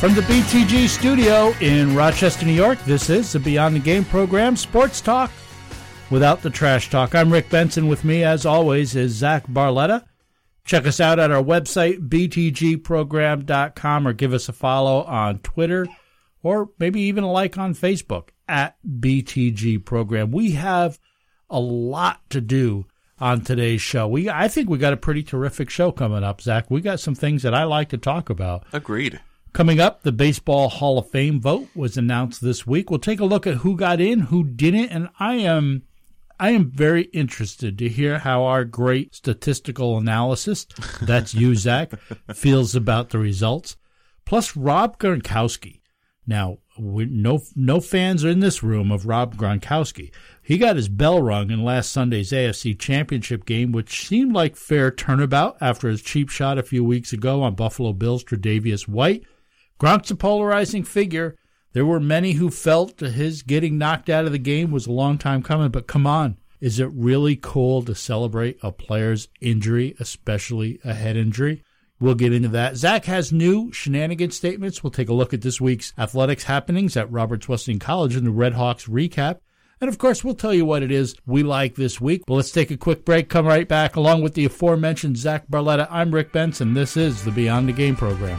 From the BTG studio in Rochester, New York, this is the Beyond the Game program, Sports Talk without the trash talk. I'm Rick Benson. With me, as always, is Zach Barletta. Check us out at our website, btgprogram.com, or give us a follow on Twitter, or maybe even a like on Facebook at BTG Program. We have a lot to do on today's show. We, I think we got a pretty terrific show coming up, Zach. We got some things that I like to talk about. Agreed. Coming up, the Baseball Hall of Fame vote was announced this week. We'll take a look at who got in, who didn't, and I am I am very interested to hear how our great statistical analyst, that's you, Zach, feels about the results. Plus, Rob Gronkowski. Now, we, no no fans are in this room of Rob Gronkowski. He got his bell rung in last Sunday's AFC Championship game, which seemed like fair turnabout after his cheap shot a few weeks ago on Buffalo Bills Tre'Davious White. Gronk's a polarizing figure. There were many who felt his getting knocked out of the game was a long time coming, but come on. Is it really cool to celebrate a player's injury, especially a head injury? We'll get into that. Zach has new shenanigan statements. We'll take a look at this week's athletics happenings at Roberts Wesleyan College and the Red Hawks recap. And of course, we'll tell you what it is we like this week. But let's take a quick break, come right back. Along with the aforementioned Zach Barletta, I'm Rick Benson. This is the Beyond the Game program.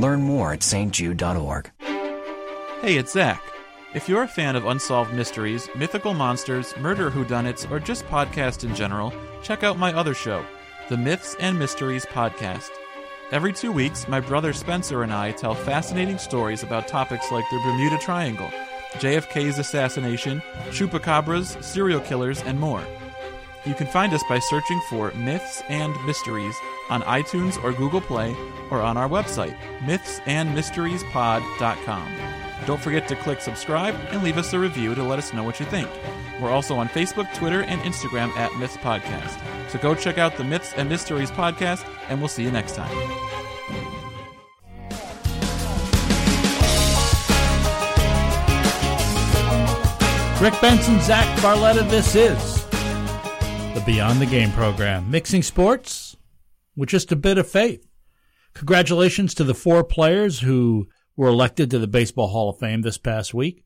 Learn more at stjude.org. Hey, it's Zach. If you're a fan of unsolved mysteries, mythical monsters, murder whodunits, or just podcasts in general, check out my other show, the Myths and Mysteries Podcast. Every two weeks, my brother Spencer and I tell fascinating stories about topics like the Bermuda Triangle, JFK's assassination, chupacabras, serial killers, and more. You can find us by searching for Myths and Mysteries on iTunes or Google Play or on our website, mythsandmysteriespod.com. Don't forget to click subscribe and leave us a review to let us know what you think. We're also on Facebook, Twitter, and Instagram at Myths Podcast. So go check out the Myths and Mysteries podcast, and we'll see you next time. Rick Benson, Zach Barletta, this is the Beyond the Game program, mixing sports with just a bit of faith. Congratulations to the four players who were elected to the Baseball Hall of Fame this past week.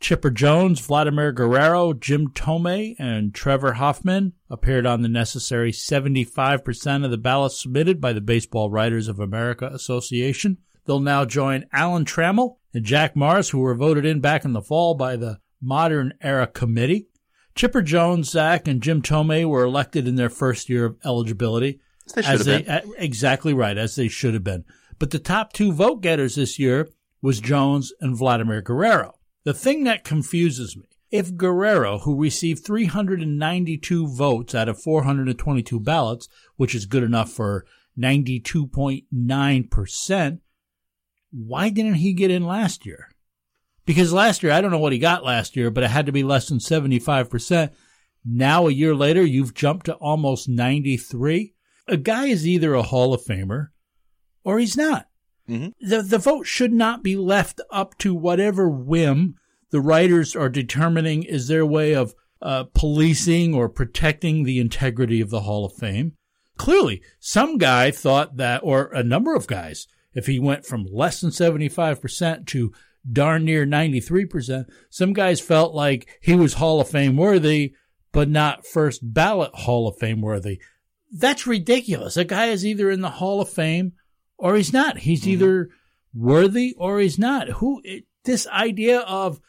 Chipper Jones, Vladimir Guerrero, Jim Thome, and Trevor Hoffman appeared on the necessary 75% of the ballots submitted by the Baseball Writers of America Association. They'll now join Alan Trammell and Jack Morris, who were voted in back in the fall by the Modern Era Committee. Chipper Jones, Zach, and Jim Thome were elected in their first year of eligibility. They should have they, been. Uh, exactly right, as they should have been. But the top two vote getters this year was Jones and Vladimir Guerrero. The thing that confuses me, if Guerrero, who received 392 votes out of 422 ballots, which is good enough for 92.9%, why didn't he get in last year? Because last year, I don't know what he got last year, but it had to be less than 75%. Now, a year later, you've jumped to almost 93. A guy is either a Hall of Famer or he's not. Mm-hmm. The, the vote should not be left up to whatever whim the writers are determining is their way of uh, policing or protecting the integrity of the Hall of Fame. Clearly, some guy thought that, or a number of guys, if he went from less than 75% to darn near 93%. Some guys felt like he was Hall of Fame worthy, but not first ballot Hall of Fame worthy. That's ridiculous. A guy is either in the Hall of Fame or he's not. He's mm-hmm. either worthy or he's not. Who, it, this idea of,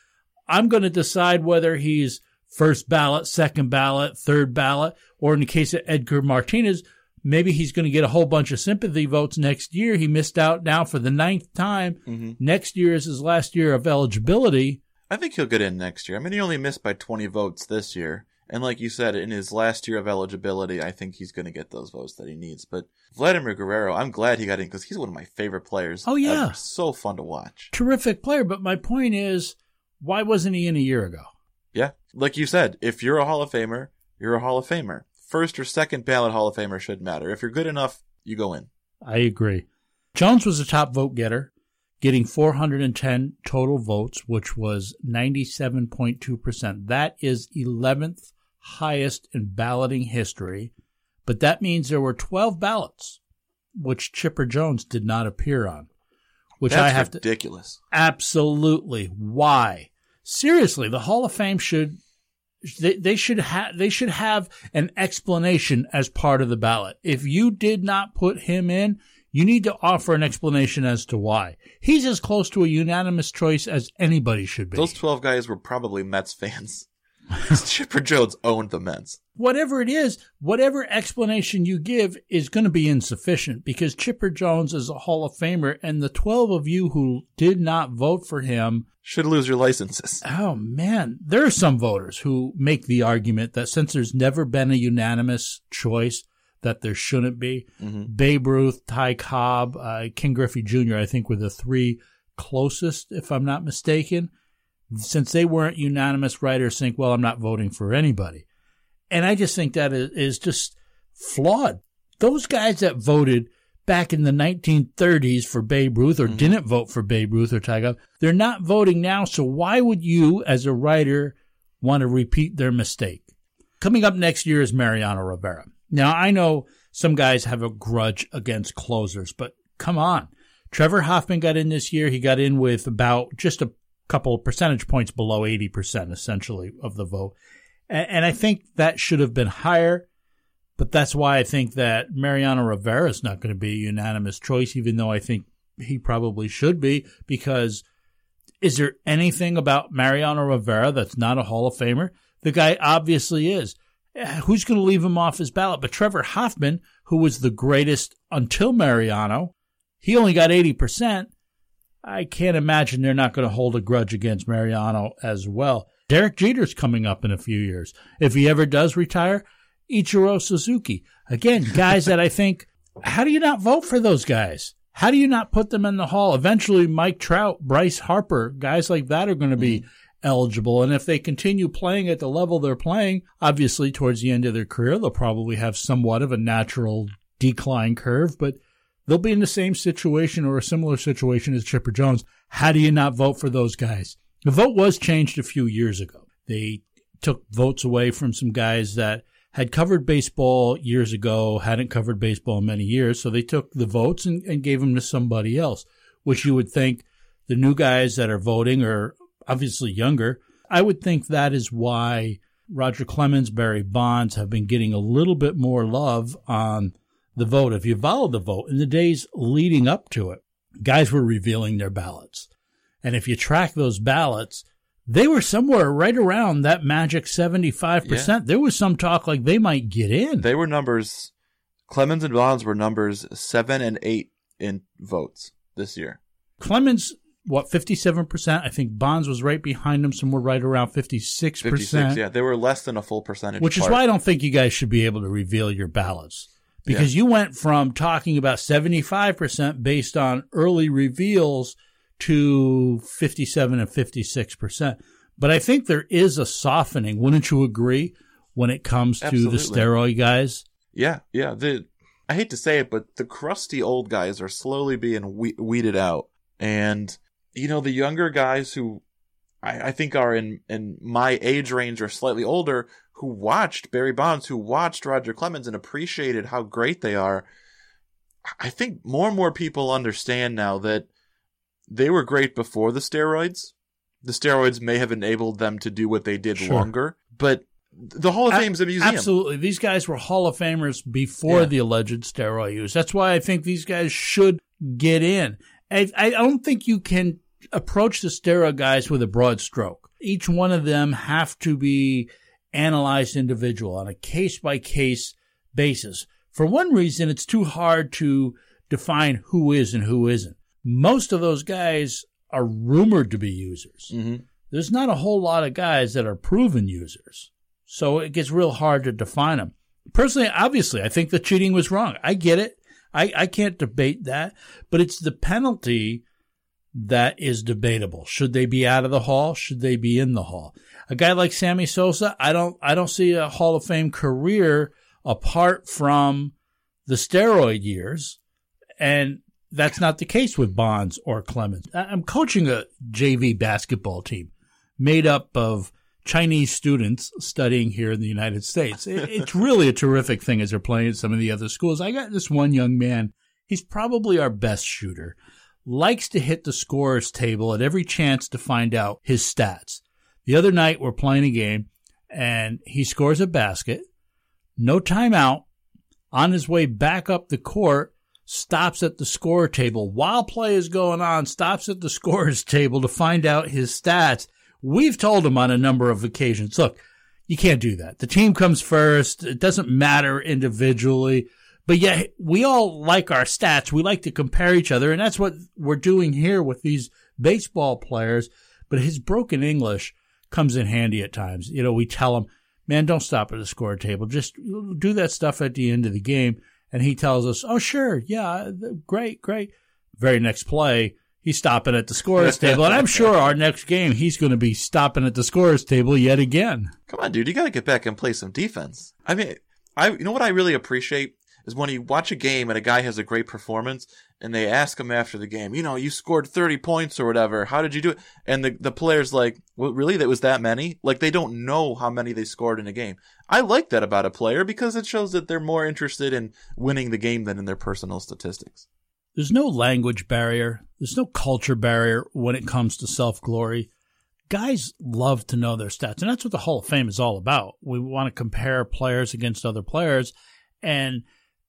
I'm going to decide whether he's first ballot, second ballot, third ballot, or in the case of Edgar Martinez, maybe he's going to get a whole bunch of sympathy votes next year. He missed out now for the ninth time. Mm-hmm. Next year is his last year of eligibility. I think he'll get in next year. I mean, he only missed by 20 votes this year. And like you said, in his last year of eligibility, I think he's going to get those votes that he needs. But Vladimir Guerrero, I'm glad he got in because he's one of my favorite players. Oh, yeah. Ever. So fun to watch. Terrific player. But my point is, why wasn't he in a year ago? Yeah. Like you said, if you're a Hall of Famer, you're a Hall of Famer first or second ballot Hall of Famer shouldn't matter. If you're good enough, you go in. I agree. Jones was a top vote getter, getting 410 total votes, which was 97.2%. That is 11th highest in balloting history, but that means there were 12 ballots, which Chipper Jones did not appear on. Which That's I have ridiculous. to absolutely why seriously the Hall of Fame should they, they should have they should have an explanation as part of the ballot. If you did not put him in, you need to offer an explanation as to why. He's as close to a unanimous choice as anybody should be. Those 12 guys were probably Mets fans. Chipper Jones owned the Mets. Whatever it is, whatever explanation you give is going to be insufficient because Chipper Jones is a Hall of Famer, and the 12 of you who did not vote for him should lose your licenses. Oh, man. There are some voters who make the argument that since there's never been a unanimous choice, that there shouldn't be. Mm-hmm. Babe Ruth, Ty Cobb, uh, Ken Griffey Jr., I think were the three closest, if I'm not mistaken since they weren't unanimous, writers think, well, I'm not voting for anybody. And I just think that is, just flawed. Those guys that voted back in the 1930s for Babe Ruth or mm-hmm. didn't vote for Babe Ruth or Tiger, they're not voting now. So why would you, as a writer, want to repeat their mistake? Coming up next year is Mariano Rivera. Now, I know some guys have a grudge against closers, but come on. Trevor Hoffman got in this year. He got in with about just a couple percentage points below 80% essentially of the vote. And, and I think that should have been higher, but that's why I think that Mariano Rivera is not going to be a unanimous choice, even though I think he probably should be, because is there anything about Mariano Rivera that's not a Hall of Famer? The guy obviously is. Who's going to leave him off his ballot? But Trevor Hoffman, who was the greatest until Mariano, he only got 80%. I can't imagine they're not going to hold a grudge against Mariano as well. Derek Jeter's coming up in a few years. If he ever does retire, Ichiro Suzuki. Again, guys that I think, how do you not vote for those guys? How do you not put them in the hall? Eventually, Mike Trout, Bryce Harper, guys like that are going to be mm. eligible. And if they continue playing at the level they're playing, obviously towards the end of their career, they'll probably have somewhat of a natural decline curve. But they'll be in the same situation or a similar situation as Chipper Jones. How do you not vote for those guys? The vote was changed a few years ago. They took votes away from some guys that had covered baseball years ago, hadn't covered baseball in many years. So they took the votes and, and gave them to somebody else, which you would think the new guys that are voting are obviously younger. I would think that is why Roger Clemens, Barry Bonds have been getting a little bit more love on the vote, if you followed the vote in the days leading up to it, guys were revealing their ballots. And if you track those ballots, they were somewhere right around that magic 75%. Yeah. There was some talk like they might get in. They were numbers, Clemens and Bonds were numbers seven and eight in votes this year. Clemens, what, 57%? I think Bonds was right behind them, somewhere right around 56%. 56, yeah. They were less than a full percentage. Which part. is why I don't think you guys should be able to reveal your ballots because yeah. you went from talking about 75% based on early reveals to 57 and 56%. But I think there is a softening, wouldn't you agree, when it comes to Absolutely. the steroid guys? Yeah, yeah. The I hate to say it, but the crusty old guys are slowly being we- weeded out. And, you know, the younger guys who I, I think are in, in my age range or slightly older who watched Barry Bonds, who watched Roger Clemens and appreciated how great they are. I think more and more people understand now that they were great before the steroids. The steroids may have enabled them to do what they did Sure. longer, but the Hall of A- Fame's a museum. Absolutely. These guys were Hall of Famers before Yeah. the alleged steroid use. That's why I think these guys should get in. I, I don't think you can approach the steroid guys with a broad stroke. Each one of them have to be analyzed individual on a case by case basis. For one reason, it's too hard to define who is and who isn't. Most of those guys are rumored to be users. Mhm. There's not a whole lot of guys that are proven users. So it gets real hard to define them. Personally, obviously, I think the cheating was wrong. I get it. I, I can't debate that, but it's the penalty that is debatable. Should they be out of the hall? Should they be in the hall? A guy like Sammy Sosa, I don't, I don't see a Hall of Fame career apart from the steroid years. And that's not the case with Bonds or Clemens. I'm coaching a JV basketball team made up of Chinese students studying here in the United States. It's really a terrific thing as they're playing at some of the other schools. I got this one young man. He's probably our best shooter. Likes to hit the scorer's table at every chance to find out his stats. The other night we're playing a game and he scores a basket. No timeout. On his way back up the court, stops at the score table while play is going on, stops at the scorer's table to find out his stats. We've told him on a number of occasions, look, you can't do that. The team comes first. It doesn't matter individually. But yet we all like our stats. We like to compare each other. And that's what we're doing here with these baseball players. But his broken English comes in handy at times. You know, we tell him, man, don't stop at the score table. Just do that stuff at the end of the game. And he tells us, oh, sure. Yeah. Great. Great. Very next play. He's stopping at the scorer's table. And I'm sure our next game, he's going to be stopping at the scorer's table yet again. Come on, dude, you got to get back and play some defense. I mean, I you know what I really appreciate is when you watch a game and a guy has a great performance and they ask him after the game, you know, you scored 30 points or whatever. How did you do it? And the the player's like, "Well, really that was that many?" Like they don't know how many they scored in a game. I like that about a player because it shows that they're more interested in winning the game than in their personal statistics. There's no language barrier. There's no culture barrier when it comes to self glory. Guys love to know their stats, and that's what the Hall of Fame is all about. We want to compare players against other players, and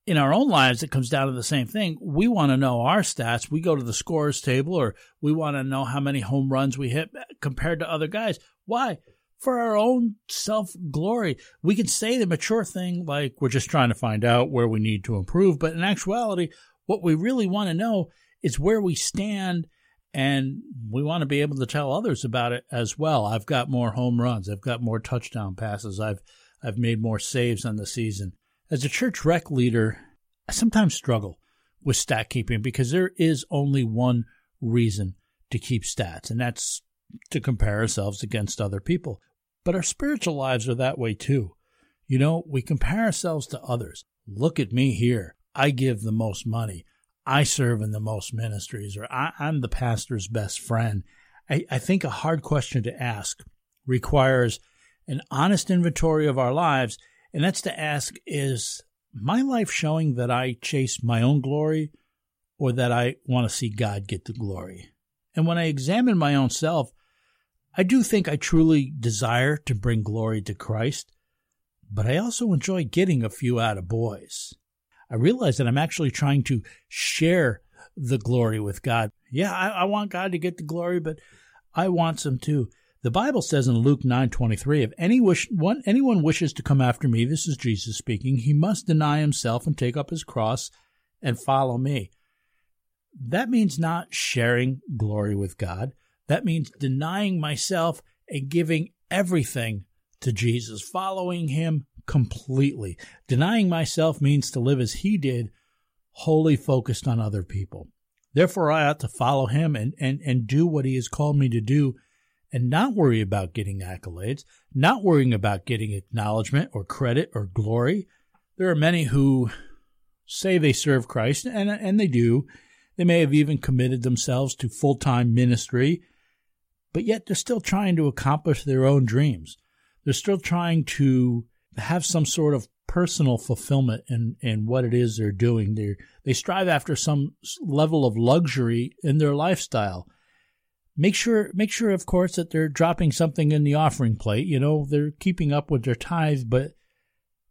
in our own lives, it comes down to the same thing. We want to know our stats. We go to the scorers table, or we want to know how many home runs we hit compared to other guys. Why? For our own self glory. We can say the mature thing like we're just trying to find out where we need to improve, but in actuality, what we really want to know is where we stand and we want to be able to tell others about it as well. I've got more home runs, I've got more touchdown passes, I've I've made more saves on the season. As a church rec leader, I sometimes struggle with stat keeping because there is only one reason to keep stats, and that's to compare ourselves against other people. But our spiritual lives are that way too. You know, we compare ourselves to others. Look at me here. I give the most money. I serve in the most ministries, or I, am the pastor's best friend. I, I think a hard question to ask requires an honest inventory of our lives, and that's to ask is my life showing that I chase my own glory or that I want to see God get the glory? And when I examine my own self, I do think I truly desire to bring glory to Christ, but I also enjoy getting a few out of boys. I realize that I'm actually trying to share the glory with God. Yeah, I, I, want God to get the glory, but I want some too. The Bible says in Luke 9:23, if any wish, one, anyone wishes to come after me, this is Jesus speaking, he must deny himself and take up his cross and follow me. That means not sharing glory with God. That means denying myself and giving everything to Jesus, following him completely. Denying myself means to live as he did, wholly focused on other people. Therefore, I ought to follow him and, and, and do what he has called me to do and not worry about getting accolades, not worrying about getting acknowledgement or credit or glory. There are many who say they serve Christ, and, and they do. They may have even committed themselves to full time ministry, but yet they're still trying to accomplish their own dreams. They're still trying to have some sort of personal fulfillment in, in what it is they're doing. They they strive after some level of luxury in their lifestyle. Make sure make sure of course that they're dropping something in the offering plate. You know, they're keeping up with their tithe, but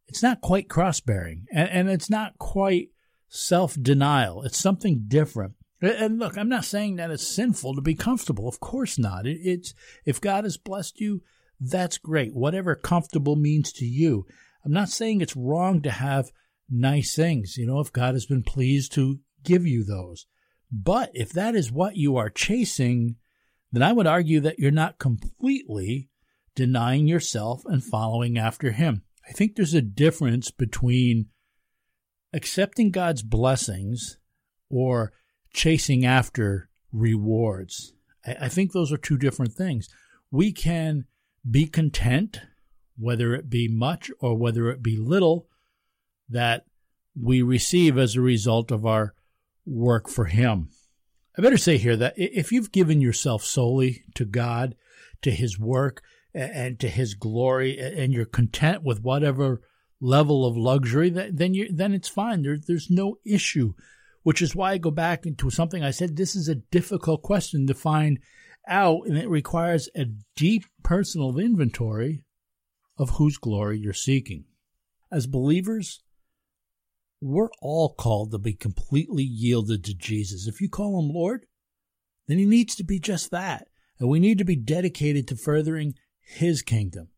it's not quite cross bearing. And, and it's not quite self denial. It's something different. And look, I'm not saying that it's sinful to be comfortable. Of course not. It, it's if God has blessed you, that's great. Whatever comfortable means to you. I'm not saying it's wrong to have nice things, you know, if God has been pleased to give you those. But if that is what you are chasing, then I would argue that you're not completely denying yourself and following after Him. I think there's a difference between accepting God's blessings or chasing after rewards. I, think those are two different things. We can be content, whether it be much or whether it be little, that we receive as a result of our work for Him. I better say here that if you've given yourself solely to God, to His work, and to His glory, and you're content with whatever level of luxury, then you then it's fine. There, there's no issue. Which is why I go back into something I said. This is a difficult question to find out, and it requires a deep personal inventory of whose glory you're seeking. As believers, we're all called to be completely yielded to Jesus. If you call him Lord, then he needs to be just that. And we need to be dedicated to furthering his kingdom.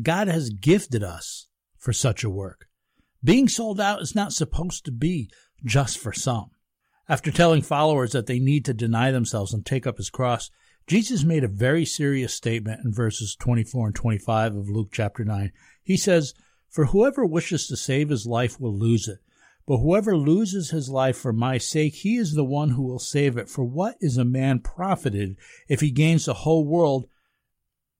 God has gifted us for such a work. Being sold out is not supposed to be just for some. After telling followers that they need to deny themselves and take up his cross, Jesus made a very serious statement in verses 24 and 25 of Luke chapter 9. He says, For whoever wishes to save his life will lose it, but whoever loses his life for my sake, he is the one who will save it. For what is a man profited if he gains the whole world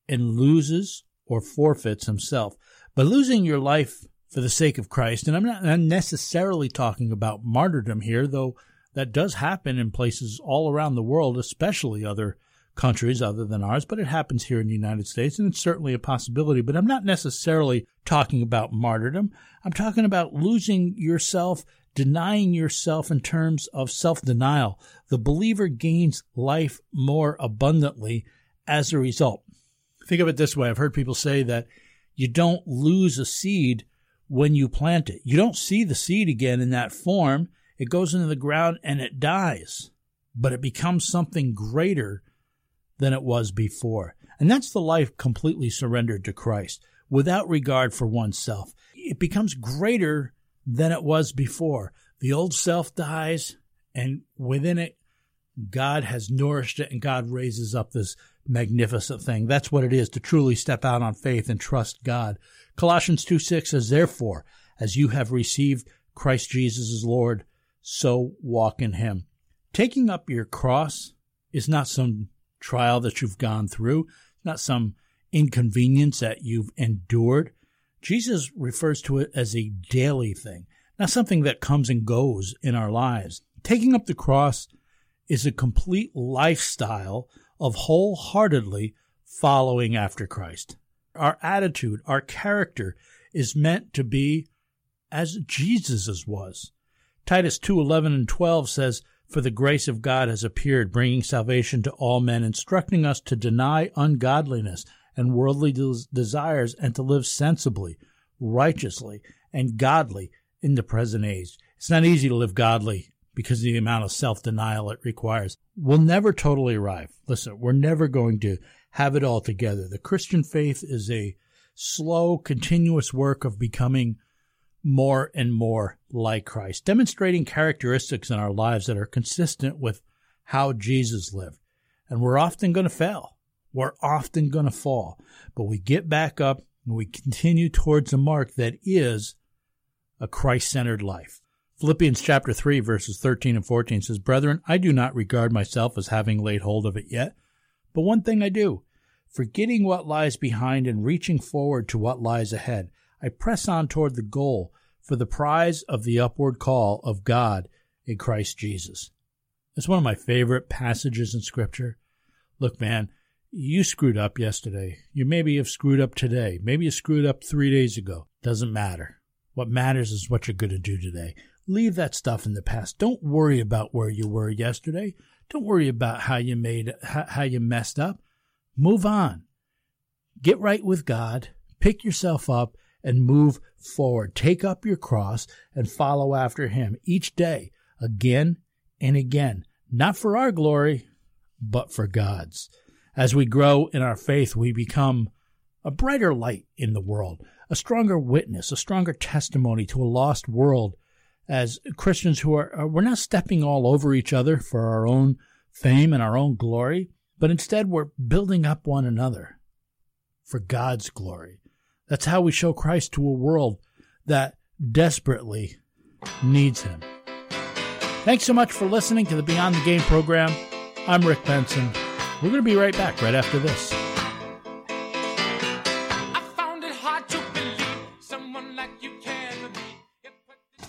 and loses or forfeits himself? But losing your life for the sake of Christ, and I'm not necessarily talking about martyrdom here, though that does happen in places all around the world, especially other countries other than ours, but it happens here in the United States, and it's certainly a possibility. But I'm not necessarily talking about martyrdom. I'm talking about losing yourself, denying yourself in terms of self denial. The believer gains life more abundantly as a result. Think of it this way I've heard people say that you don't lose a seed when you plant it. You don't see the seed again in that form. It goes into the ground and it dies, but it becomes something greater than it was before. And that's the life completely surrendered to Christ without regard for oneself. It becomes greater than it was before. The old self dies, and within it, God has nourished it, and God raises up this magnificent thing. That's what it is to truly step out on faith and trust God. Colossians 2 6 says, Therefore, as you have received Christ Jesus as Lord, so walk in him. Taking up your cross is not some trial that you've gone through, not some inconvenience that you've endured. Jesus refers to it as a daily thing, not something that comes and goes in our lives. Taking up the cross is a complete lifestyle of wholeheartedly following after Christ. Our attitude, our character is meant to be as Jesus's was. Titus 2:11 and 12 says, for the grace of God has appeared, bringing salvation to all men, instructing us to deny ungodliness and worldly des- desires and to live sensibly, righteously, and godly in the present age. It's not easy to live godly because of the amount of self denial it requires. We'll never totally arrive. Listen, we're never going to have it all together. The Christian faith is a slow, continuous work of becoming more and more like Christ, demonstrating characteristics in our lives that are consistent with how Jesus lived. And we're often going to fail. We're often going to fall, but we get back up and we continue towards a mark that is a Christ centered life. Philippians chapter 3 verses 13 and 14 says, Brethren, I do not regard myself as having laid hold of it yet, but one thing I do, forgetting what lies behind and reaching forward to what lies ahead. I press on toward the goal for the prize of the upward call of God in Christ Jesus. It's one of my favorite passages in Scripture. Look, man, you screwed up yesterday. You maybe have screwed up today. Maybe you screwed up three days ago. Doesn't matter. What matters is what you're going to do today. Leave that stuff in the past. Don't worry about where you were yesterday. Don't worry about how you made how you messed up. Move on. Get right with God. Pick yourself up and move forward. Take up your cross and follow after him each day, again and again, not for our glory, but for God's. As we grow in our faith, we become a brighter light in the world, a stronger witness, a stronger testimony to a lost world. As Christians who are, uh, we're not stepping all over each other for our own fame and our own glory, but instead we're building up one another for God's glory. That's how we show Christ to a world that desperately needs him. Thanks so much for listening to the Beyond the Game program. I'm Rick Benson. We're going to be right back right after this.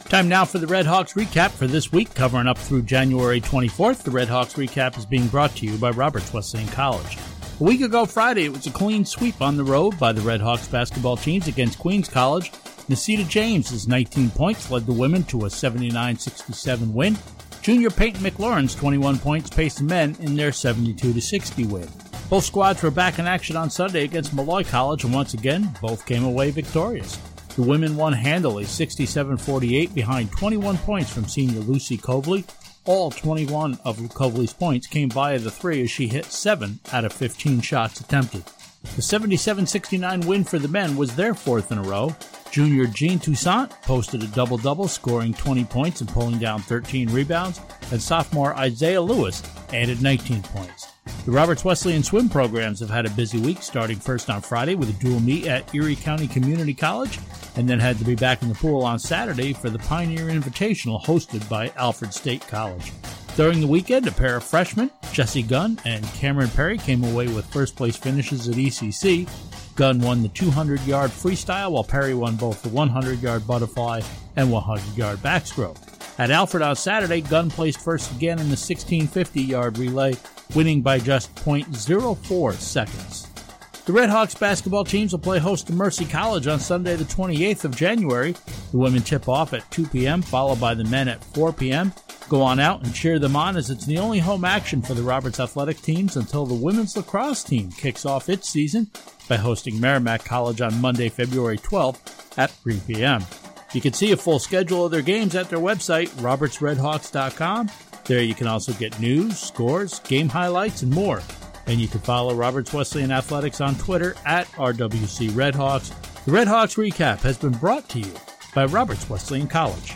Time now for the Red Hawks recap for this week, covering up through January 24th. The Red Hawks recap is being brought to you by Roberts Wesleyan College. A week ago Friday, it was a clean sweep on the road by the Red Hawks basketball teams against Queens College. Nasita James's 19 points led the women to a 79-67 win. Junior Peyton McLaurin's 21 points paced the men in their 72-60 win. Both squads were back in action on Sunday against Molloy College, and once again, both came away victorious. The women won handily 67-48 behind 21 points from senior Lucy Cobley, all 21 of Cobley's points came via the three as she hit 7 out of 15 shots attempted. The 77 69 win for the men was their fourth in a row. Junior Jean Toussaint posted a double double, scoring 20 points and pulling down 13 rebounds, and sophomore Isaiah Lewis added 19 points. The Roberts Wesleyan swim programs have had a busy week, starting first on Friday with a dual meet at Erie County Community College, and then had to be back in the pool on Saturday for the Pioneer Invitational hosted by Alfred State College. During the weekend, a pair of freshmen, Jesse Gunn and Cameron Perry, came away with first place finishes at ECC. Gunn won the 200 yard freestyle, while Perry won both the 100 yard butterfly and 100 yard backstroke. At Alfred on Saturday, Gunn placed first again in the 1650 yard relay, winning by just 0.04 seconds. The Red Hawks basketball teams will play host to Mercy College on Sunday, the 28th of January. The women tip off at 2 p.m., followed by the men at 4 p.m. Go on out and cheer them on as it's the only home action for the Roberts athletic teams until the women's lacrosse team kicks off its season by hosting Merrimack College on Monday, February 12th at 3 p.m. You can see a full schedule of their games at their website, robertsredhawks.com. There you can also get news, scores, game highlights, and more. And you can follow Roberts Wesleyan Athletics on Twitter at RWC Redhawks. The Redhawks recap has been brought to you by Roberts Wesleyan College.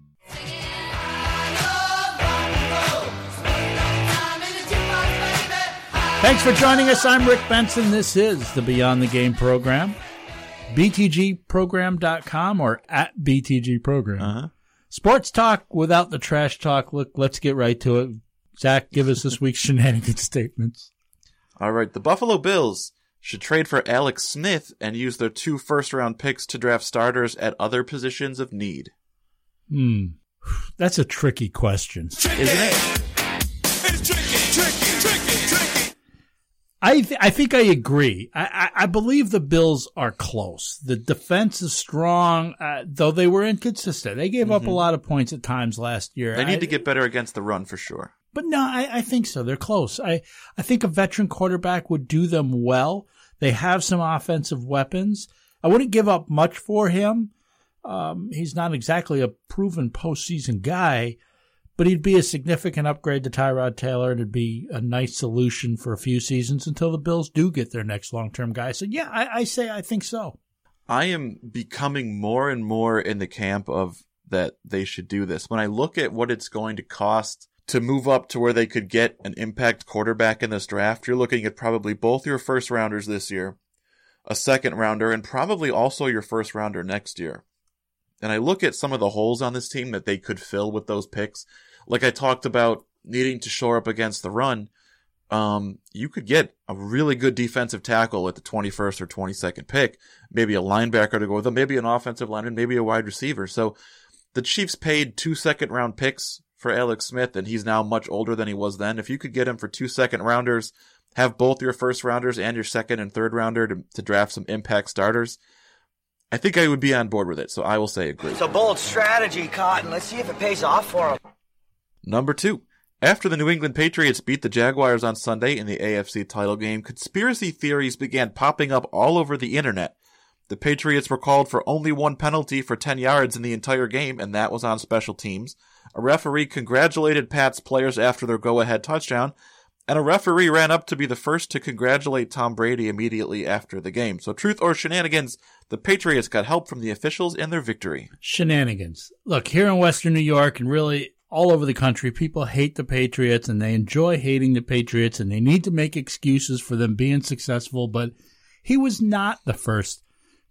Thanks for joining us. I'm Rick Benson. This is the Beyond the Game program. BTGprogram.com or at BTG Program. Uh-huh. Sports talk without the trash talk. Look, let's get right to it. Zach, give us this week's shenanigans statements. All right. The Buffalo Bills should trade for Alex Smith and use their two first round picks to draft starters at other positions of need. Hmm. That's a tricky question. Isn't it? It's tricky, tricky, tricky, tricky. I th- I think I agree. I-, I I believe the Bills are close. The defense is strong, uh, though they were inconsistent. They gave up a lot of points at times last year. They need I- to get better against the run for sure. But no, I, I think so. They're close. I, I think a veteran quarterback would do them well. They have some offensive weapons. I wouldn't give up much for him. Um, he's not exactly a proven postseason guy, but he'd be a significant upgrade to Tyrod Taylor, and it'd be a nice solution for a few seasons until the Bills do get their next long term guy. So yeah, I, I say I think so. I am becoming more and more in the camp of that they should do this. When I look at what it's going to cost to move up to where they could get an impact quarterback in this draft, you're looking at probably both your first rounders this year, a second rounder, and probably also your first rounder next year. and I look at some of the holes on this team that they could fill with those picks, like I talked about needing to shore up against the run, um, you could get a really good defensive tackle at the 21st or 22nd pick, maybe a linebacker to go with them, maybe an offensive lineman, maybe a wide receiver. So the Chiefs paid two second round picks for Alex Smith, and he's now much older than he was then. If you could get him for two second rounders, have both your first rounders and your second and third rounder to, to draft some impact starters, I think I would be on board with it. So I will say agree. A bold strategy, Cotton. Let's see if it pays off for him. Number two. After the New England Patriots beat the Jaguars on Sunday in the AFC title game, conspiracy theories began popping up all over the internet. The Patriots were called for only one penalty for 10 yards in the entire game, and that was on special teams. A referee congratulated Pat's players after their go ahead touchdown, and a referee ran up to be the first to congratulate Tom Brady immediately after the game. So, truth or shenanigans, the Patriots got help from the officials in their victory. Shenanigans. Look, here in Western New York and really all over the country, people hate the Patriots and they enjoy hating the Patriots and they need to make excuses for them being successful. But he was not the first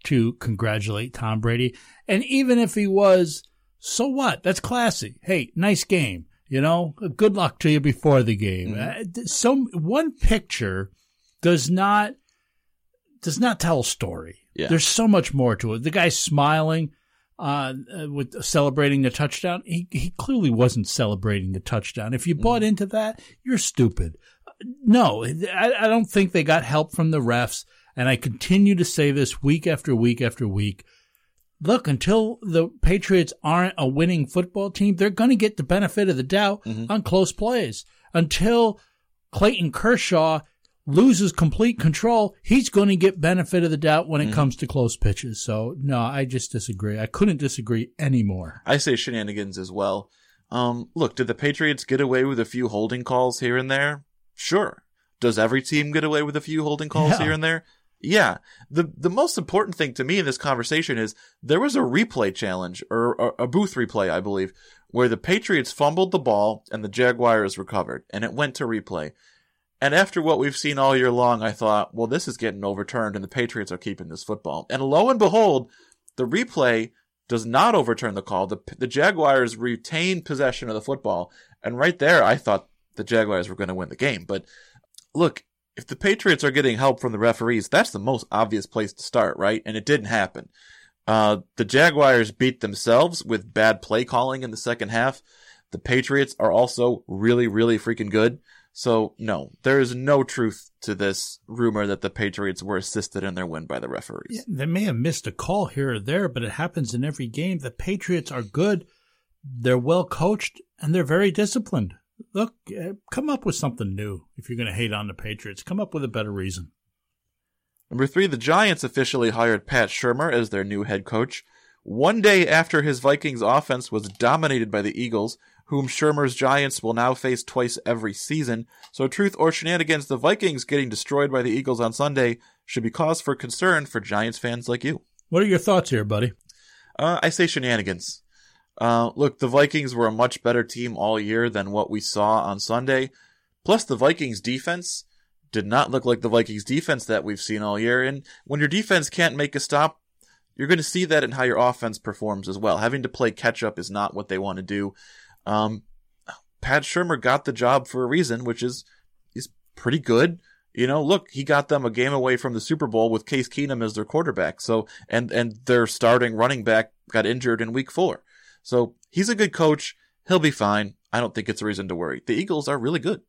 to congratulate Tom Brady. And even if he was, so what? That's classy. Hey, nice game. You know, good luck to you before the game. Mm-hmm. Uh, so one picture does not does not tell a story. Yeah. There's so much more to it. The guy's smiling uh, with celebrating the touchdown. He he clearly wasn't celebrating the touchdown. If you mm. bought into that, you're stupid. No, I, I don't think they got help from the refs. And I continue to say this week after week after week. Look, until the Patriots aren't a winning football team, they're going to get the benefit of the doubt mm-hmm. on close plays. Until Clayton Kershaw loses complete control, he's going to get benefit of the doubt when it mm-hmm. comes to close pitches. So no, I just disagree. I couldn't disagree anymore. I say shenanigans as well. Um, look, did the Patriots get away with a few holding calls here and there? Sure. Does every team get away with a few holding calls yeah. here and there? Yeah. The the most important thing to me in this conversation is there was a replay challenge or, or a booth replay, I believe, where the Patriots fumbled the ball and the Jaguars recovered and it went to replay. And after what we've seen all year long, I thought, well, this is getting overturned and the Patriots are keeping this football. And lo and behold, the replay does not overturn the call. The, the Jaguars retain possession of the football. And right there, I thought the Jaguars were going to win the game. But look, if the Patriots are getting help from the referees, that's the most obvious place to start, right? And it didn't happen. Uh, the Jaguars beat themselves with bad play calling in the second half. The Patriots are also really, really freaking good. So no, there is no truth to this rumor that the Patriots were assisted in their win by the referees. Yeah, they may have missed a call here or there, but it happens in every game. The Patriots are good. They're well coached and they're very disciplined. Look, uh, come up with something new if you're going to hate on the Patriots. Come up with a better reason. Number three, the Giants officially hired Pat Shurmur as their new head coach. One day after his Vikings offense was dominated by the Eagles, whom Shurmur's Giants will now face twice every season. So, truth or shenanigans, the Vikings getting destroyed by the Eagles on Sunday should be cause for concern for Giants fans like you. What are your thoughts here, buddy? Uh, I say shenanigans. Uh, look, the Vikings were a much better team all year than what we saw on Sunday. Plus, the Vikings defense did not look like the Vikings defense that we've seen all year. And when your defense can't make a stop, you're going to see that in how your offense performs as well. Having to play catch up is not what they want to do. Um, Pat Shurmur got the job for a reason, which is he's pretty good. You know, look, he got them a game away from the Super Bowl with Case Keenum as their quarterback. So, and and their starting running back got injured in Week Four. So he's a good coach. He'll be fine. I don't think it's a reason to worry. The Eagles are really good.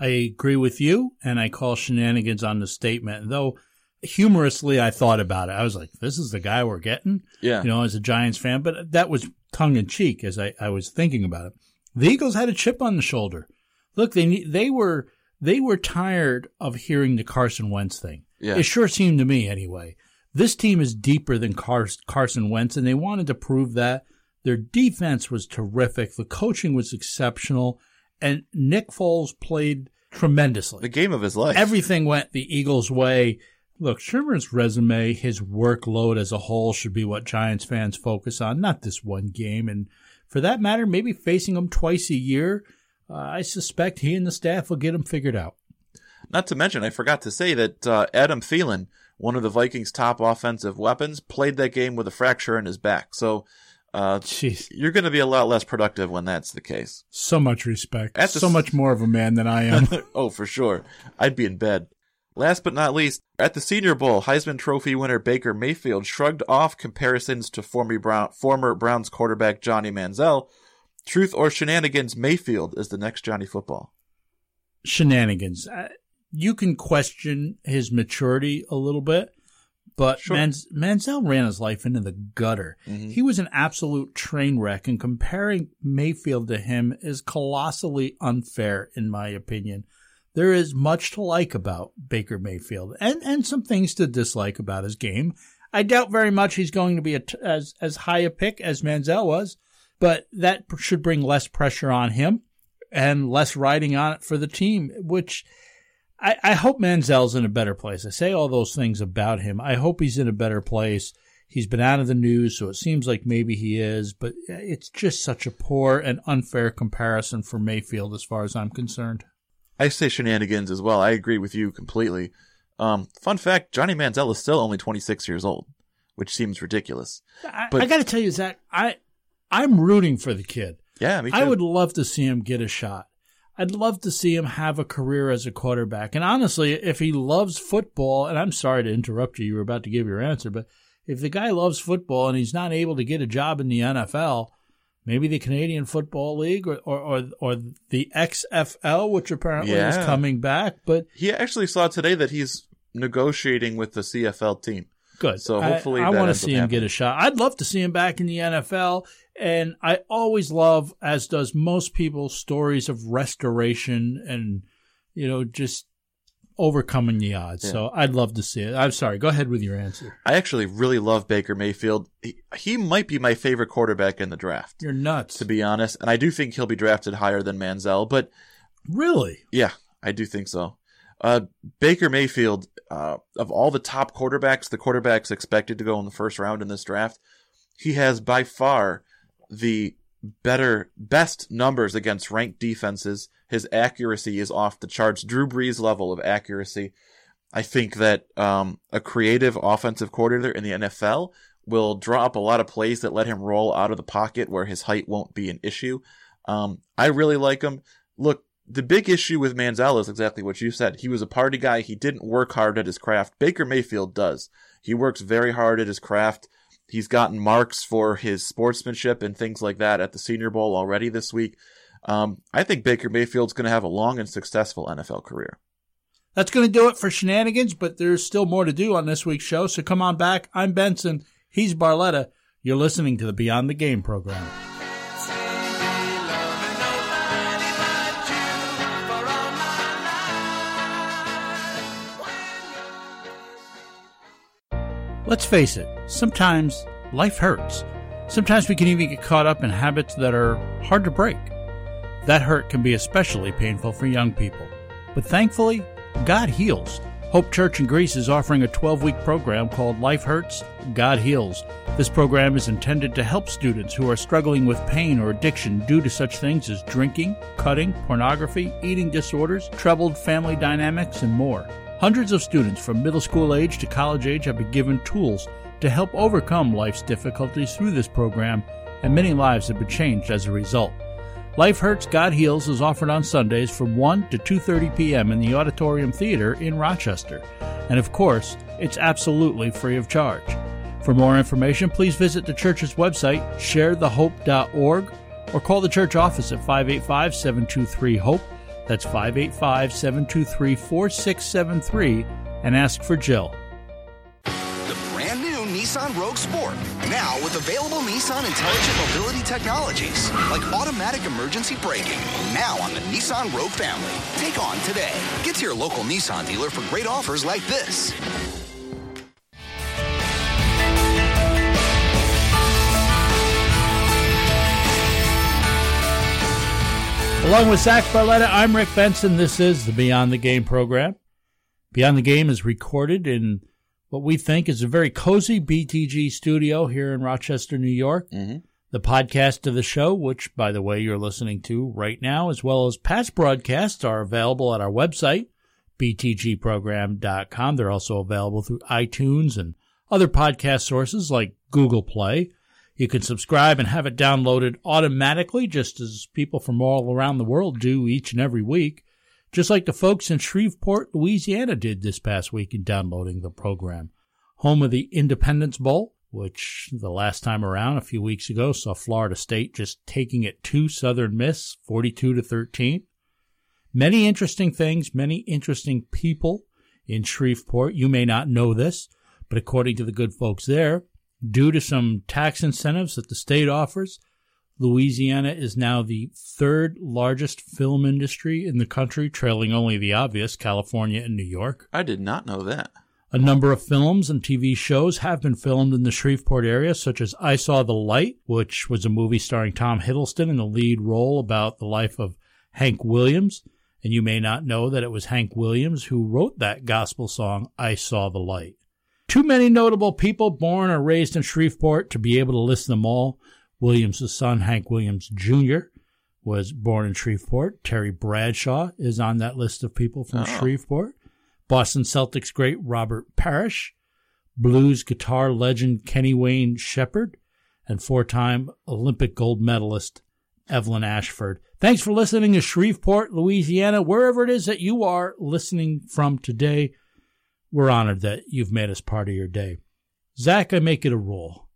I agree with you, and I call shenanigans on the statement. Though humorously, I thought about it. I was like, "This is the guy we're getting." Yeah, you know, as a Giants fan, but that was tongue in cheek as I, I was thinking about it. The Eagles had a chip on the shoulder. Look, they they were they were tired of hearing the Carson Wentz thing. Yeah. It sure seemed to me, anyway. This team is deeper than Carson Wentz, and they wanted to prove that. Their defense was terrific. The coaching was exceptional. And Nick Foles played tremendously. The game of his life. Everything went the Eagles' way. Look, Shurmur's resume, his workload as a whole should be what Giants fans focus on, not this one game. And for that matter, maybe facing him twice a year, uh, I suspect he and the staff will get him figured out. Not to mention, I forgot to say that uh, Adam Thielen, one of the Vikings' top offensive weapons, played that game with a fracture in his back. So uh, Jeez. you're going to be a lot less productive when that's the case. So much respect. That's so s- much more of a man than I am. oh, for sure. I'd be in bed. Last but not least, at the Senior Bowl, Heisman Trophy winner Baker Mayfield shrugged off comparisons to former, Brown, former Browns quarterback Johnny Manziel. Truth or shenanigans, Mayfield is the next Johnny Football. Shenanigans. Uh, you can question his maturity a little bit, but Sure. Manz- Manziel ran his life into the gutter. He was an absolute train wreck, and comparing Mayfield to him is colossally unfair, in my opinion. There is much to like about Baker Mayfield, and and some things to dislike about his game. I doubt very much he's going to be as as high a pick as Manziel was, but that should bring less pressure on him and less riding on it for the team, which I, I hope Manziel's in a better place. I say all those things about him. I hope he's in a better place. He's been out of the news, so it seems like maybe he is, but it's just such a poor and unfair comparison for Mayfield as far as I'm concerned. I say shenanigans as well. I agree with you completely. Um, fun fact: Johnny Manziel is still only 26 years old, which seems ridiculous. I, But- I got to tell you, Zach, I I'm rooting for the kid. Yeah, me too. I would love to see him get a shot. I'd love to see him have a career as a quarterback. And honestly, if he loves football, and I'm sorry to interrupt you, you were about to give your answer, but if the guy loves football and he's not able to get a job in the NFL, maybe the Canadian Football League or or or, or the XFL, which apparently Yeah. is coming back. But He actually saw today that he's negotiating with the CFL team. Good. So hopefully I, that want to see him happening. get a shot. I'd love to see him back in the NFL. And I always love, as does most people, stories of restoration and, you know, just overcoming the odds. Yeah. So I'd love to see it. I'm sorry. Go ahead with your answer. I actually really love Baker Mayfield. He, he might be my favorite quarterback in the draft, You're nuts. to be honest. And I do think he'll be drafted higher than Manziel, but Really? yeah, I do think so. Uh, Baker Mayfield, uh, of all the top quarterbacks, the quarterbacks expected to go in the first round in this draft, he has by far the better, best numbers against ranked defenses. His accuracy is off the charts. Drew Brees level of accuracy. I think that um, a creative offensive coordinator in the NFL will draw up a lot of plays that let him roll out of the pocket where his height won't be an issue. Um, I really like him. Look, the big issue with Manziel is exactly what you said. He was a party guy. He didn't work hard at his craft. Baker Mayfield does. He works very hard at his craft. He's gotten marks for his sportsmanship and things like that at the Senior Bowl already this week. Um, I think Baker Mayfield's going to have a long and successful NFL career. That's going to do it for shenanigans, but there's still more to do on this week's show. So come on back. I'm Benson. He's Barletta. You're listening to the Beyond the Game program. Let's face it, sometimes life hurts. Sometimes we can even get caught up in habits that are hard to break. That hurt can be especially painful for young people. But thankfully, God heals. Hope Church in Greece is offering a 12 week program called Life Hurts, God Heals. This program is intended to help students who are struggling with pain or addiction due to such things as drinking, cutting, pornography, eating disorders, troubled family dynamics, and more. Hundreds of students from middle school age to college age have been given tools to help overcome life's difficulties through this program, and many lives have been changed as a result. Life Hurts God Heals is offered on Sundays from 1 to 2:30 p.m. in the Auditorium Theater in Rochester. And of course, it's absolutely free of charge. For more information, please visit the church's website, sharethehope.org, or call the church office at 585-723-HOPE. That's 585-723-4673 and ask for Jill. The brand new Nissan Rogue Sport. Now with available Nissan intelligent mobility technologies like automatic emergency braking. Now on the Nissan Rogue family. Take on today. Get to your local Nissan dealer for great offers like this. Along with Zach Barletta, I'm Rick Benson. This is the Beyond the Game program. Beyond the Game is recorded in what we think is a very cozy BTG studio here in Rochester, New York. Mm-hmm. The podcast of the show, which, by the way, you're listening to right now, as well as past broadcasts, are available at our website, btgprogram.com. They're also available through iTunes and other podcast sources like Google Play. You can subscribe and have it downloaded automatically, just as people from all around the world do each and every week, just like the folks in Shreveport, Louisiana did this past week in downloading the program. Home of the Independence Bowl, which the last time around, a few weeks ago, saw Florida State just taking it to Southern Miss, 42 to 13. Many interesting things, many interesting people in Shreveport. You may not know this, but according to the good folks there, due to some tax incentives that the state offers, Louisiana is now the third largest film industry in the country, trailing only the obvious California and New York. I did not know that. A number of films and TV shows have been filmed in the Shreveport area, such as I Saw the Light, which was a movie starring Tom Hiddleston in the lead role about the life of Hank Williams. And you may not know that it was Hank Williams who wrote that gospel song, I Saw the Light. Too many notable people born or raised in Shreveport to be able to list them all. Williams' son, Hank Williams Jr., was born in Shreveport. Terry Bradshaw is on that list of people from Oh. Shreveport. Boston Celtics great Robert Parish, blues guitar legend Kenny Wayne Shepherd, and four time Olympic gold medalist Evelyn Ashford. Thanks for listening to Shreveport, Louisiana, wherever it is that you are listening from today. We're honored that you've made us part of your day. Zach, I make it a rule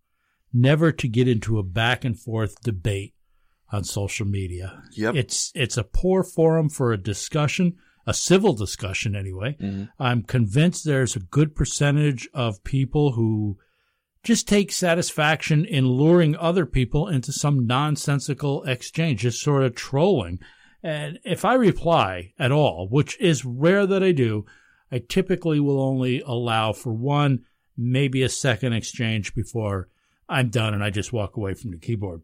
never to get into a back and forth debate on social media. Yep. It's it's a poor forum for a discussion, a civil discussion anyway. Mm-hmm. I'm convinced there's a good percentage of people who just take satisfaction in luring other people into some nonsensical exchange, just sort of trolling. And if I reply at all, which is rare that I do, I typically will only allow for one, maybe a second exchange before I'm done and I just walk away from the keyboard.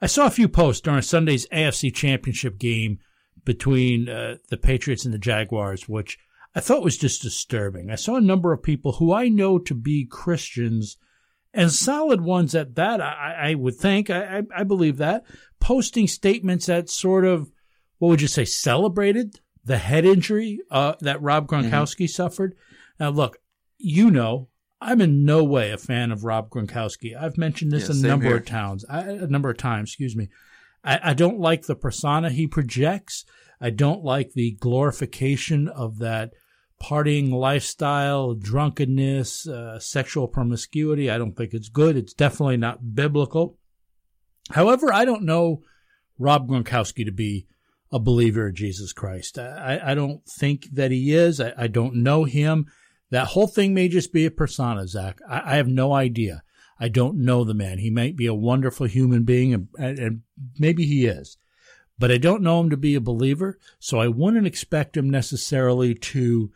I saw a few posts during Sunday's AFC Championship game between uh, the Patriots and the Jaguars, which I thought was just disturbing. I saw a number of people who I know to be Christians and solid ones at that. I, I would think, I, I, I believe that, posting statements that sort of, what would you say, celebrated the head injury uh, that Rob Gronkowski suffered. Now, look, you know, I'm in no way a fan of Rob Gronkowski. I've mentioned this Yeah, a number here. of times. I, a number of times, excuse me. I, I don't like the persona he projects. I don't like the glorification of that partying lifestyle, drunkenness, uh, sexual promiscuity. I don't think it's good. It's definitely not biblical. However, I don't know Rob Gronkowski to be a believer in Jesus Christ. I, I don't think that he is. I, I don't know him. That whole thing may just be a persona, Zach. I, I have no idea. I don't know the man. He might be a wonderful human being, and, and, maybe he is. But I don't know him to be a believer, so I wouldn't expect him necessarily to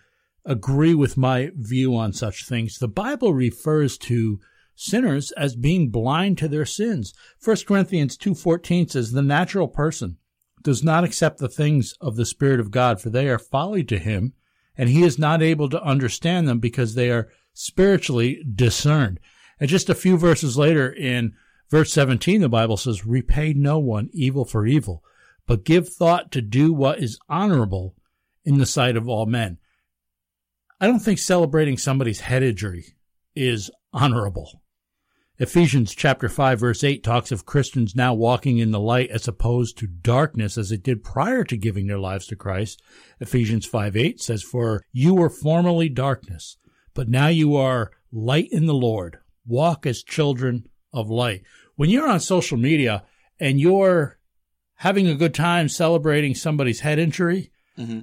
agree with my view on such things. The Bible refers to sinners as being blind to their sins. 1 Corinthians 2:14 says the natural person does not accept the things of the spirit of God for they are folly to him and he is not able to understand them because they are spiritually discerned. And just a few verses later in verse 17 the Bible says repay no one evil for evil but give thought to do what is honorable in the sight of all men. I don't think celebrating somebody's head injury is honorable. Ephesians chapter 5 verse 8 talks of Christians now walking in the light as opposed to darkness as it did prior to giving their lives to Christ. Ephesians 5 8 says, For you were formerly darkness, but now you are light in the Lord. Walk as children of light. When you're on social media and you're having a good time celebrating somebody's head injury,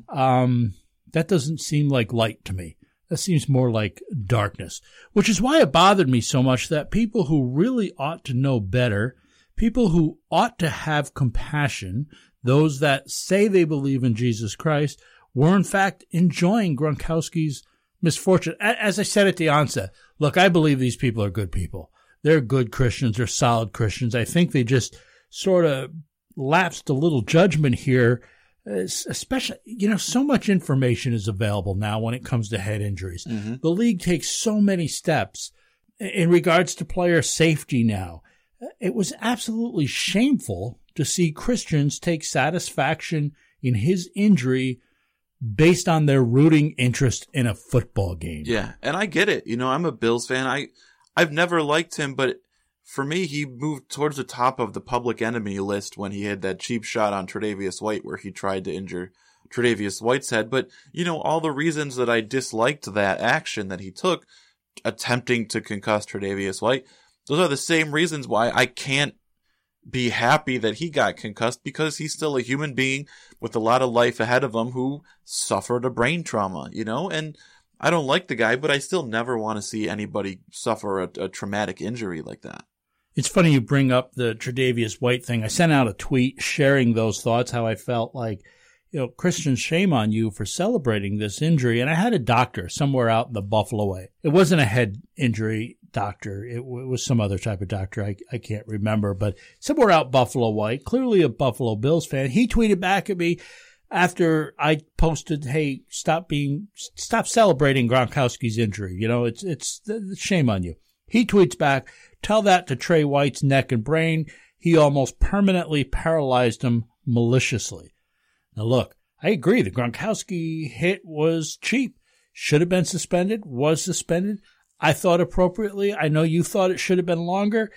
um, that doesn't seem like light to me. That seems more like darkness, which is why it bothered me so much that people who really ought to know better, people who ought to have compassion, those that say they believe in Jesus Christ, were in fact enjoying Gronkowski's misfortune. As I said at the onset, look, I believe these people are good people. They're good Christians. They're solid Christians. I think they just sort of lapsed a little judgment here especially you know so much information is available now when it comes to head injuries mm-hmm. the league takes so many steps in regards to player safety now it was absolutely shameful to see christians take satisfaction in his injury based on their rooting interest in a football game Yeah, and I get it. You know, I'm a Bills fan. I I've never liked him, but for me, he moved towards the top of the public enemy list when he had that cheap shot on Tre'Davious White where he tried to injure Tre'Davious White's head. But, you know, all the reasons that I disliked that action that he took, attempting to concuss Tre'Davious White, those are the same reasons why I can't be happy that he got concussed because he's still a human being with a lot of life ahead of him who suffered a brain trauma, you know? And I don't like the guy, but I still never want to see anybody suffer a, a traumatic injury like that. It's funny you bring up the Tre'Davious White thing. I sent out a tweet sharing those thoughts, how I felt like, you know, Christian, shame on you for celebrating this injury. And I had a doctor somewhere out in the Buffalo way. It wasn't a head injury doctor. It, w- it was some other type of doctor. I, I can't remember, but somewhere out Buffalo White, clearly a Buffalo Bills fan. He tweeted back at me after I posted, "Hey, stop being, stop celebrating Gronkowski's injury. You know, it's it's, it's shame on you." He tweets back, "Tell that to Trey White's neck and brain. He almost permanently paralyzed him maliciously." Now, look, I agree. The Gronkowski hit was cheap. Should have been suspended. Was suspended. I thought appropriately. I know you thought it should have been longer,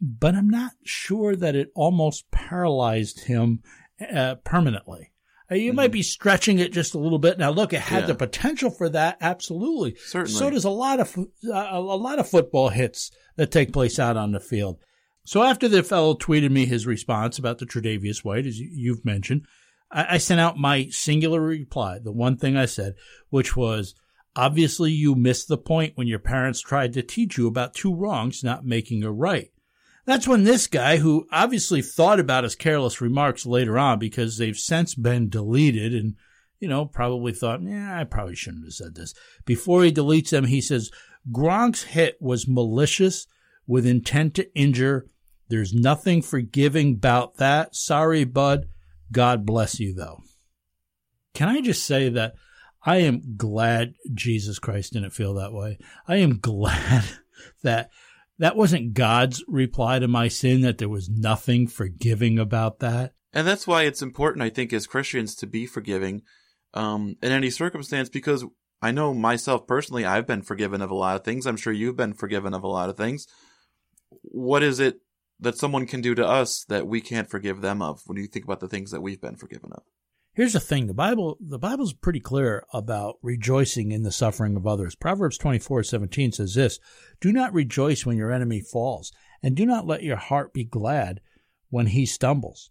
but I'm not sure that it almost paralyzed him uh, permanently. Uh, you mm-hmm. might be stretching it just a little bit. Now, look, it had yeah. the potential for that. Absolutely. Certainly. So does a lot of uh, a lot of football hits that take place out on the field. So after the fellow tweeted me his response about the Tre'Davious White, as you've mentioned, I, I sent out my singular reply. The one thing I said, which was, obviously you missed the point when your parents tried to teach you about two wrongs not making a right. That's when this guy, who obviously thought about his careless remarks later on because they've since been deleted and, you know, probably thought, yeah, I probably shouldn't have said this. Before he deletes them, he says, Gronk's hit was malicious with intent to injure. There's nothing forgiving about that. Sorry, bud. God bless you, though. Can I just say that I am glad Jesus Christ didn't feel that way. I am glad that that wasn't God's reply to my sin, that there was nothing forgiving about that. And that's why it's important, I think, as Christians to be forgiving um, in any circumstance, because I know myself personally, I've been forgiven of a lot of things. I'm sure you've been forgiven of a lot of things. What is it that someone can do to us that we can't forgive them of when you think about the things that we've been forgiven of? Here's the thing: the Bible, the Bible's pretty clear about rejoicing in the suffering of others. Proverbs twenty four seventeen says this: "Do not rejoice when your enemy falls, and do not let your heart be glad when he stumbles."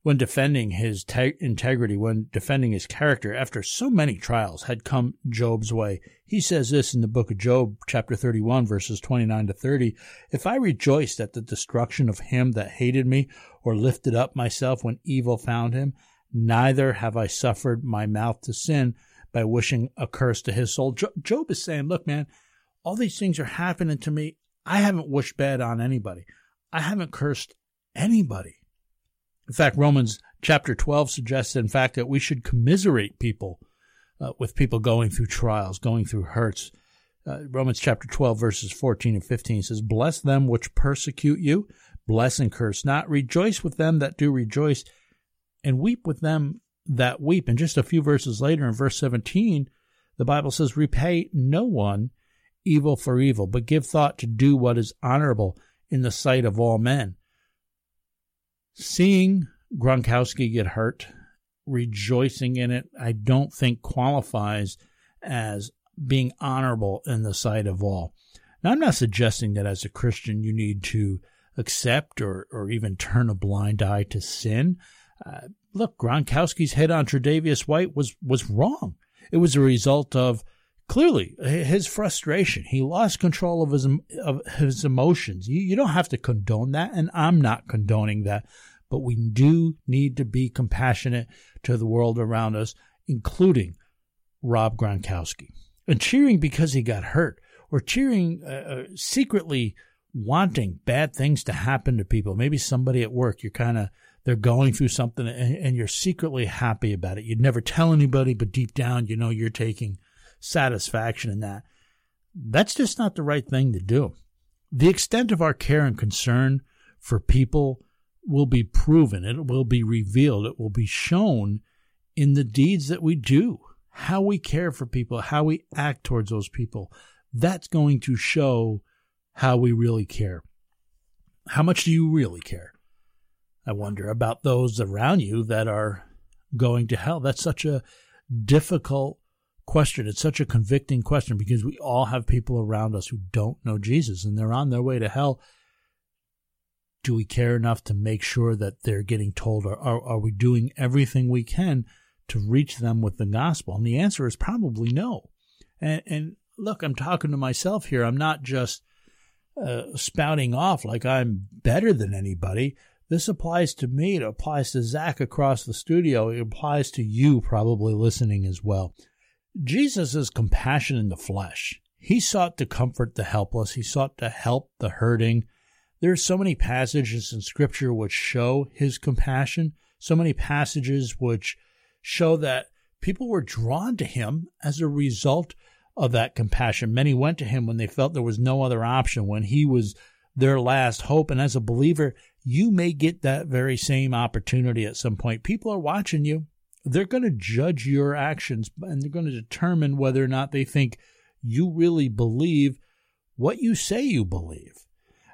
When defending his te- integrity, when defending his character, after so many trials had come Job's way, he says this in the book of Job, chapter 31, verses 29 to 30. If I rejoiced at the destruction of him that hated me, or lifted up myself when evil found him, neither have I suffered my mouth to sin by wishing a curse to his soul. Job is saying, look, man, all these things are happening to me. I haven't wished bad on anybody. I haven't cursed anybody. In fact, Romans chapter 12 suggests, in fact, that we should commiserate people uh, with people going through trials, going through hurts. Uh, Romans chapter 12, verses 14 and 15 says, Bless them which persecute you, bless and curse not, rejoice with them that do rejoice, and weep with them that weep. And just a few verses later, in verse 17, the Bible says, Repay no one evil for evil, but give thought to do what is honorable in the sight of all men. Seeing Gronkowski get hurt, rejoicing in it, I don't think qualifies as being honorable in the sight of all. Now, I'm not suggesting that as a Christian you need to accept or, or even turn a blind eye to sin. Uh, look, Gronkowski's hit on Tre'Davious White was was wrong. It was a result of clearly his frustration. He lost control of his of his emotions. You, you don't have to condone that, and I'm not condoning that. But we do need to be compassionate to the world around us, including Rob Gronkowski. And cheering because he got hurt, or cheering uh, uh secretly wanting bad things to happen to people. Maybe somebody at work, you're kind of they're going through something and, and you're secretly happy about it. You'd never tell anybody, but deep down, you know you're taking satisfaction in that. That's just not the right thing to do. The extent of our care and concern for people will be proven, it will be revealed, it will be shown in the deeds that we do, how we care for people, how we act towards those people. That's going to show how we really care. how much do you really care? I wonder about those around you that are going to hell. That's such a difficult question. It's such a convicting question because we all have people around us who don't know Jesus and they're on their way to hell. Do we care enough to make sure that they're getting told, or are, are we doing everything we can to reach them with the gospel? And the answer is probably no. And, and look, I'm talking to myself here. I'm not just uh, spouting off like I'm better than anybody. This applies to me. It applies to Zach across the studio. It applies to you probably listening as well. Jesus is compassion in the flesh. He sought to comfort the helpless. He sought to help the hurting. There are so many passages in scripture which show his compassion, so many passages which show that people were drawn to him as a result of that compassion. Many went to him when they felt there was no other option, when he was their last hope. And as a believer, you may get that very same opportunity at some point. People are watching you. They're going to judge your actions and they're going to determine whether or not they think you really believe what you say you believe.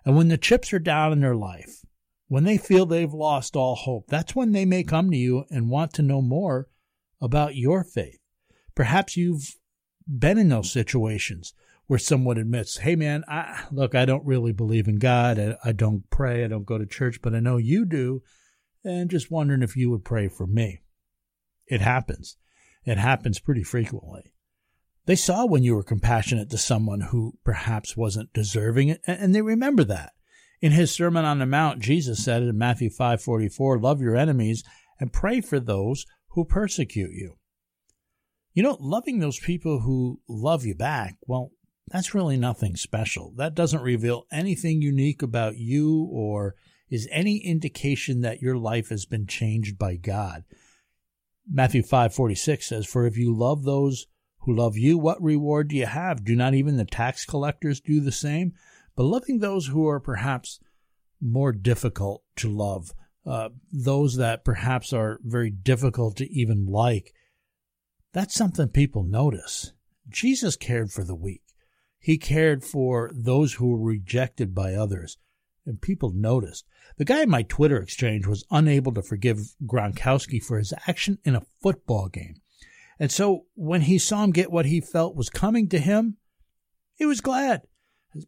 And when the chips are down in their life, when they feel they've lost all hope, that's when they may come to you and want to know more about your faith. Perhaps you've been in those situations where someone admits, "Hey, man, I, look, I don't really believe in God. I, I don't pray. I don't go to church, but I know you do, and just wondering if you would pray for me." It happens. It happens pretty frequently. They saw when you were compassionate to someone who perhaps wasn't deserving it, and they remember that. In his Sermon on the Mount, Jesus said in Matthew 5:44, "Love your enemies and pray for those who persecute you." You know, loving those people who love you back, well, that's really nothing special. That doesn't reveal anything unique about you or is any indication that your life has been changed by God. Matthew 5:46 says, "For if you love those who love you, what reward do you have? Do not even the tax collectors do the same? But loving those who are perhaps more difficult to love, uh, those that perhaps are very difficult to even like, that's something people notice. Jesus cared for the weak. He cared for those who were rejected by others, and people noticed. The guy in my Twitter exchange was unable to forgive Gronkowski for his action in a football game. And so when he saw him get what he felt was coming to him, he was glad.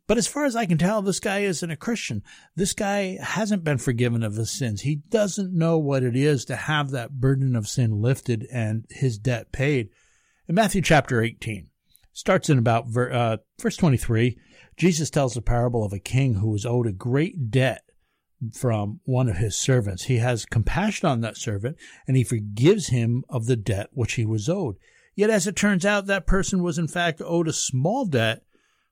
But as far as I can tell, this guy isn't a Christian. This guy hasn't been forgiven of his sins. He doesn't know what it is to have that burden of sin lifted and his debt paid. In Matthew chapter 18, starts in about uh, verse 23, Jesus tells the parable of a king who was owed a great debt from one of his servants. He has compassion on that servant and he forgives him of the debt which he was owed. Yet as it turns out, that person was in fact owed a small debt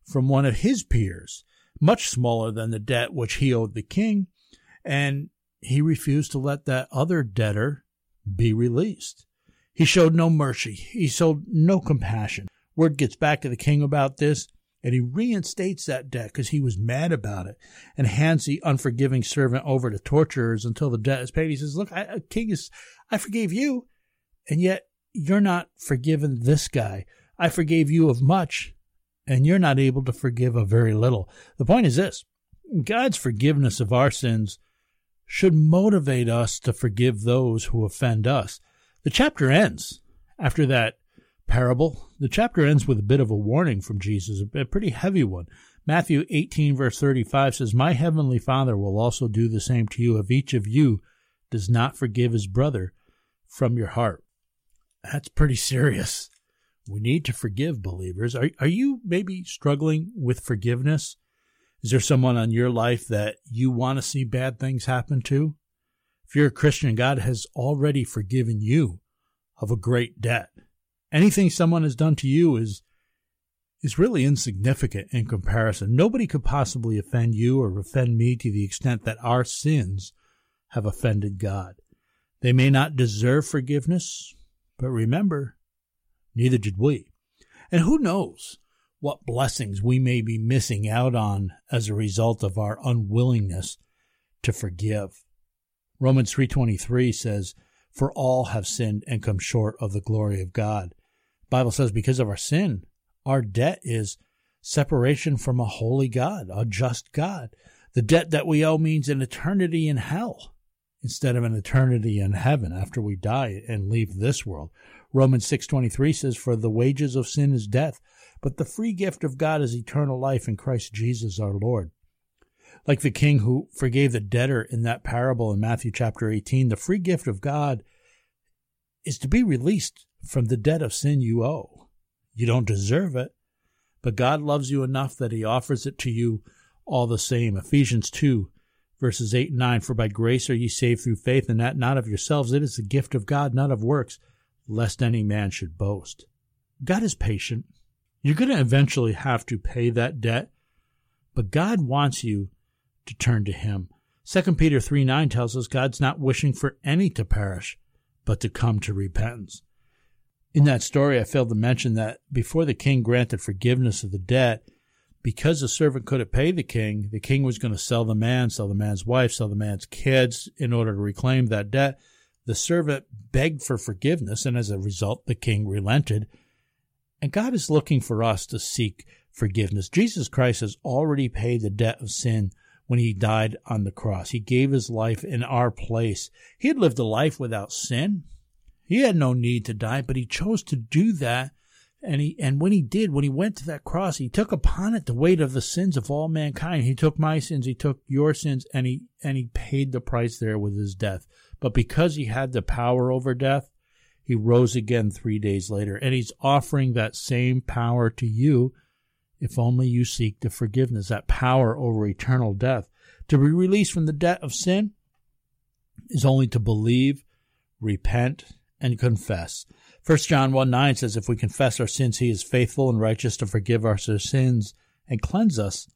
from one of his peers, much smaller than the debt which he owed the king, and he refused to let that other debtor be released. He showed no mercy. He showed no compassion. Word gets back to the king about this, and he reinstates that debt because he was mad about it and hands the unforgiving servant over to torturers until the debt is paid. He says, Look, I, uh, king is, I forgave you, and yet you're not forgiven this guy. I forgave you of much, and you're not able to forgive a very little. The point is this God's forgiveness of our sins should motivate us to forgive those who offend us. The chapter ends after that parable. The chapter ends with a bit of a warning from Jesus, a pretty heavy one. Matthew 18, verse 35 says, My heavenly Father will also do the same to you if each of you does not forgive his brother from your heart. That's pretty serious. We need to forgive believers. Are, are you maybe struggling with forgiveness? Is there someone on your life that you want to see bad things happen to? If you're a Christian, God has already forgiven you of a great debt. Anything someone has done to you is is really insignificant in comparison. Nobody could possibly offend you or offend me to the extent that our sins have offended God. They may not deserve forgiveness, but remember, Neither did we. And who knows what blessings we may be missing out on as a result of our unwillingness to forgive. Romans 3:23 says, "For all have sinned and come short of the glory of God." Bible says because of our sin, our debt is separation from a holy God, a just God. The debt that we owe means an eternity in hell instead of an eternity in heaven after we die and leave this world. Romans 6:23 says for the wages of sin is death, but the free gift of God is eternal life in Christ Jesus our Lord. Like the king who forgave the debtor in that parable in Matthew chapter 18, the free gift of God is to be released from the debt of sin you owe. You don't deserve it, but God loves you enough that he offers it to you all the same. Ephesians 2 verses 8 and 9 For by grace are ye saved through faith, and that not of yourselves. It is the gift of God, not of works, lest any man should boast. God is patient. You're going to eventually have to pay that debt, but God wants you to turn to Him. 2 Peter 3 9 tells us God's not wishing for any to perish, but to come to repentance. In that story, I failed to mention that before the king granted forgiveness of the debt, because the servant couldn't pay the king, the king was going to sell the man, sell the man's wife, sell the man's kids in order to reclaim that debt. The servant begged for forgiveness, and as a result, the king relented. And God is looking for us to seek forgiveness. Jesus Christ has already paid the debt of sin when he died on the cross. He gave his life in our place. He had lived a life without sin. He had no need to die, but he chose to do that and he and when he did, when he went to that cross, he took upon it the weight of the sins of all mankind. He took my sins, he took your sins, and he and he paid the price there with his death. But because he had the power over death, he rose again three days later. And he's offering that same power to you if only you seek the forgiveness, that power over eternal death. To be released from the debt of sin is only to believe, repent, and confess. 1 John 1 9 says, If we confess our sins, he is faithful and righteous to forgive us our sins and cleanse us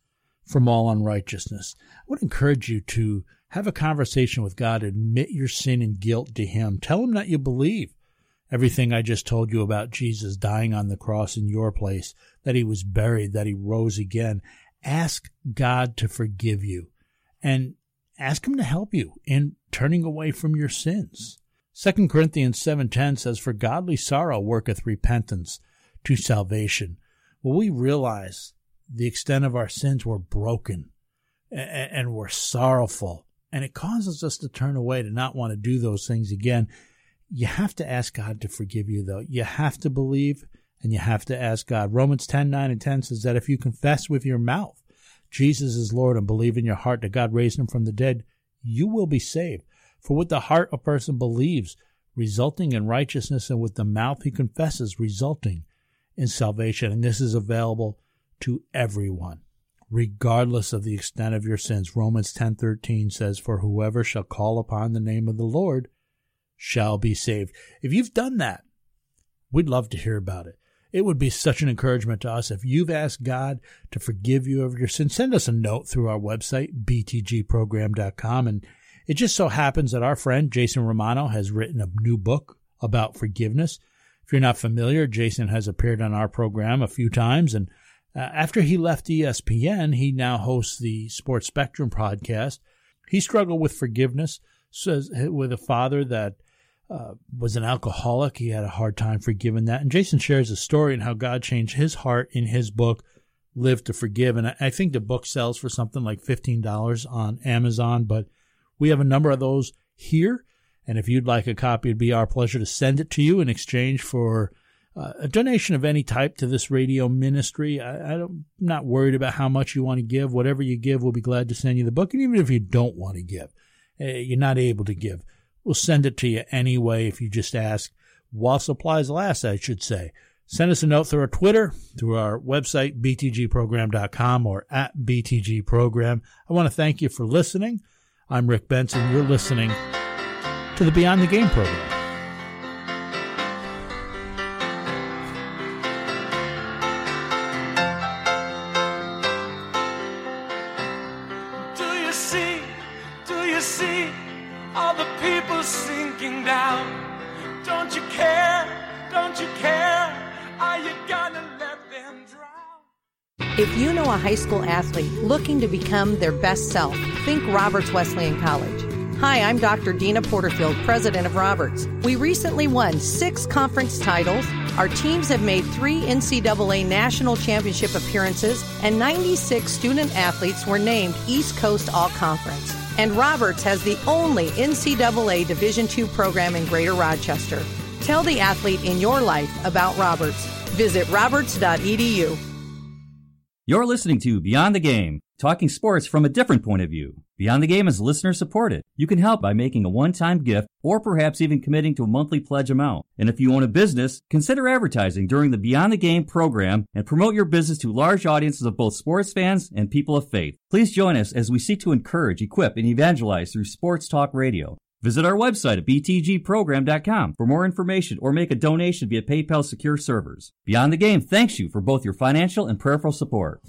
from all unrighteousness. I would encourage you to have a conversation with God, admit your sin and guilt to him. Tell him that you believe everything I just told you about Jesus dying on the cross in your place, that he was buried, that he rose again. Ask God to forgive you and ask him to help you in turning away from your sins. 2 Corinthians 7:10 says for godly sorrow worketh repentance to salvation. Well, we realize the extent of our sins were broken and we're sorrowful and it causes us to turn away to not want to do those things again. You have to ask God to forgive you though. You have to believe and you have to ask God. Romans 10, 9 and 10 says that if you confess with your mouth Jesus is Lord and believe in your heart that God raised him from the dead, you will be saved. For with the heart a person believes, resulting in righteousness, and with the mouth he confesses, resulting in salvation. And this is available to everyone, regardless of the extent of your sins. Romans 10:13 says, "For whoever shall call upon the name of the Lord shall be saved." If you've done that, we'd love to hear about it. It would be such an encouragement to us if you've asked God to forgive you of your sins. Send us a note through our website, btgprogram.com, and it just so happens that our friend Jason Romano has written a new book about forgiveness. If you're not familiar, Jason has appeared on our program a few times, and uh, after he left ESPN, he now hosts the Sports Spectrum podcast. He struggled with forgiveness, says with a father that uh, was an alcoholic. He had a hard time forgiving that. And Jason shares a story and how God changed his heart in his book, Live to Forgive. And I think the book sells for something like $15 on Amazon, but we have a number of those here. And if you'd like a copy, it'd be our pleasure to send it to you in exchange for uh, a donation of any type to this radio ministry. I, am not worried about how much you want to give. Whatever you give, we'll be glad to send you the book. And even if you don't want to give, uh, you're not able to give, we'll send it to you anyway if you just ask. While supplies last, I should say. Send us a note through our Twitter, through our website, btgprogram.com or at btgprogram. I want to thank you for listening. I'm Rick Benson. You're listening to the Beyond the Game program. If you know a high school athlete looking to become their best self, think Roberts Wesleyan College. Hi, I'm Dr. Deana Porterfield, president of Roberts. We recently won six conference titles, Our teams have made three NCAA national championship appearances, and 96 student athletes were named East Coast All Conference. And Roberts has the only NCAA Division II program in Greater Rochester. Tell the athlete in your life about Roberts. Visit roberts.edu. You're listening to Beyond the Game, talking sports from a different point of view. Beyond the Game is listener supported. You can help by making a one-time gift or perhaps even committing to a monthly pledge amount. And if you own a business, consider advertising during the Beyond the Game program and promote your business to large audiences of both sports fans and people of faith. Please join us as we seek to encourage, equip, and evangelize through Sports Talk Radio. Visit our website at btgprogram.com for more information or make a donation via PayPal secure servers. Beyond the Game thanks you for both your financial and prayerful support.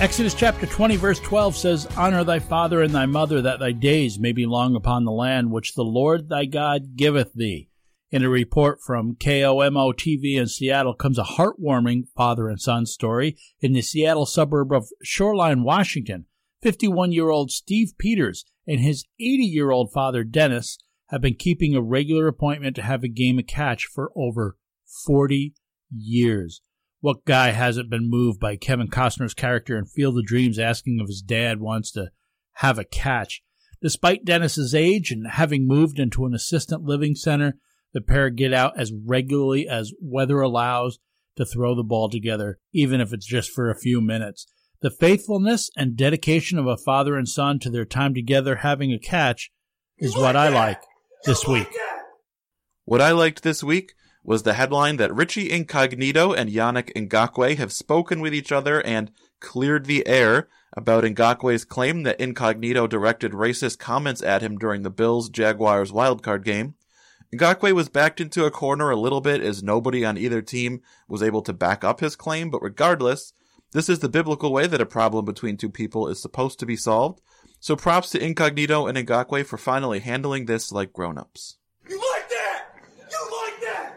Exodus chapter 20, verse 12 says, Honor thy father and thy mother, that thy days may be long upon the land which the Lord thy God giveth thee. In a report from KOMO TV in Seattle comes a heartwarming father and son story. In the Seattle suburb of Shoreline, Washington, 51 year old Steve Peters and his 80 year old father Dennis have been keeping a regular appointment to have a game of catch for over 40 years. What guy hasn't been moved by Kevin Costner's character in Field of Dreams asking if his dad wants to have a catch? Despite Dennis's age and having moved into an assistant living center, the pair get out as regularly as weather allows to throw the ball together, even if it's just for a few minutes. The faithfulness and dedication of a father and son to their time together having a catch is what I like this week. What I liked this week was the headline that Richie Incognito and Yannick Ngakoue have spoken with each other and cleared the air about Ngakoue's claim that Incognito directed racist comments at him during the Bills Jaguars wildcard game. Ngakoue was backed into a corner a little bit as nobody on either team was able to back up his claim, but regardless, this is the biblical way that a problem between two people is supposed to be solved. So props to Incognito and Ngakoue for finally handling this like grown-ups. You like that? You like that?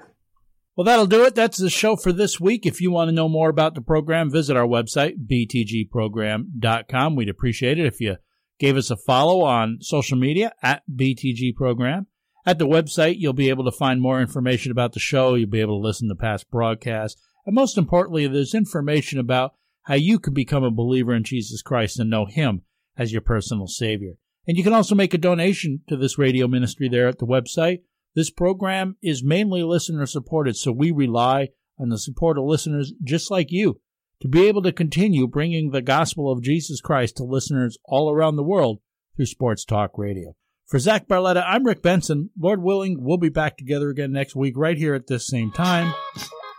Well, that'll do it. That's the show for this week. If you want to know more about the program, visit our website, btgprogram.com. We'd appreciate it if you gave us a follow on social media at btgprogram. At the website, you'll be able to find more information about the show. You'll be able to listen to past broadcasts. And most importantly, there's information about how you can become a believer in Jesus Christ and know Him as your personal Savior. And you can also make a donation to this radio ministry there at the website. This program is mainly listener supported, so we rely on the support of listeners just like you to be able to continue bringing the gospel of Jesus Christ to listeners all around the world through Sports Talk Radio. For Zach Barletta, I'm Rick Benson. Lord willing, we'll be back together again next week right here at this same time.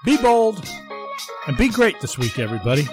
Be bold and be great this week, everybody.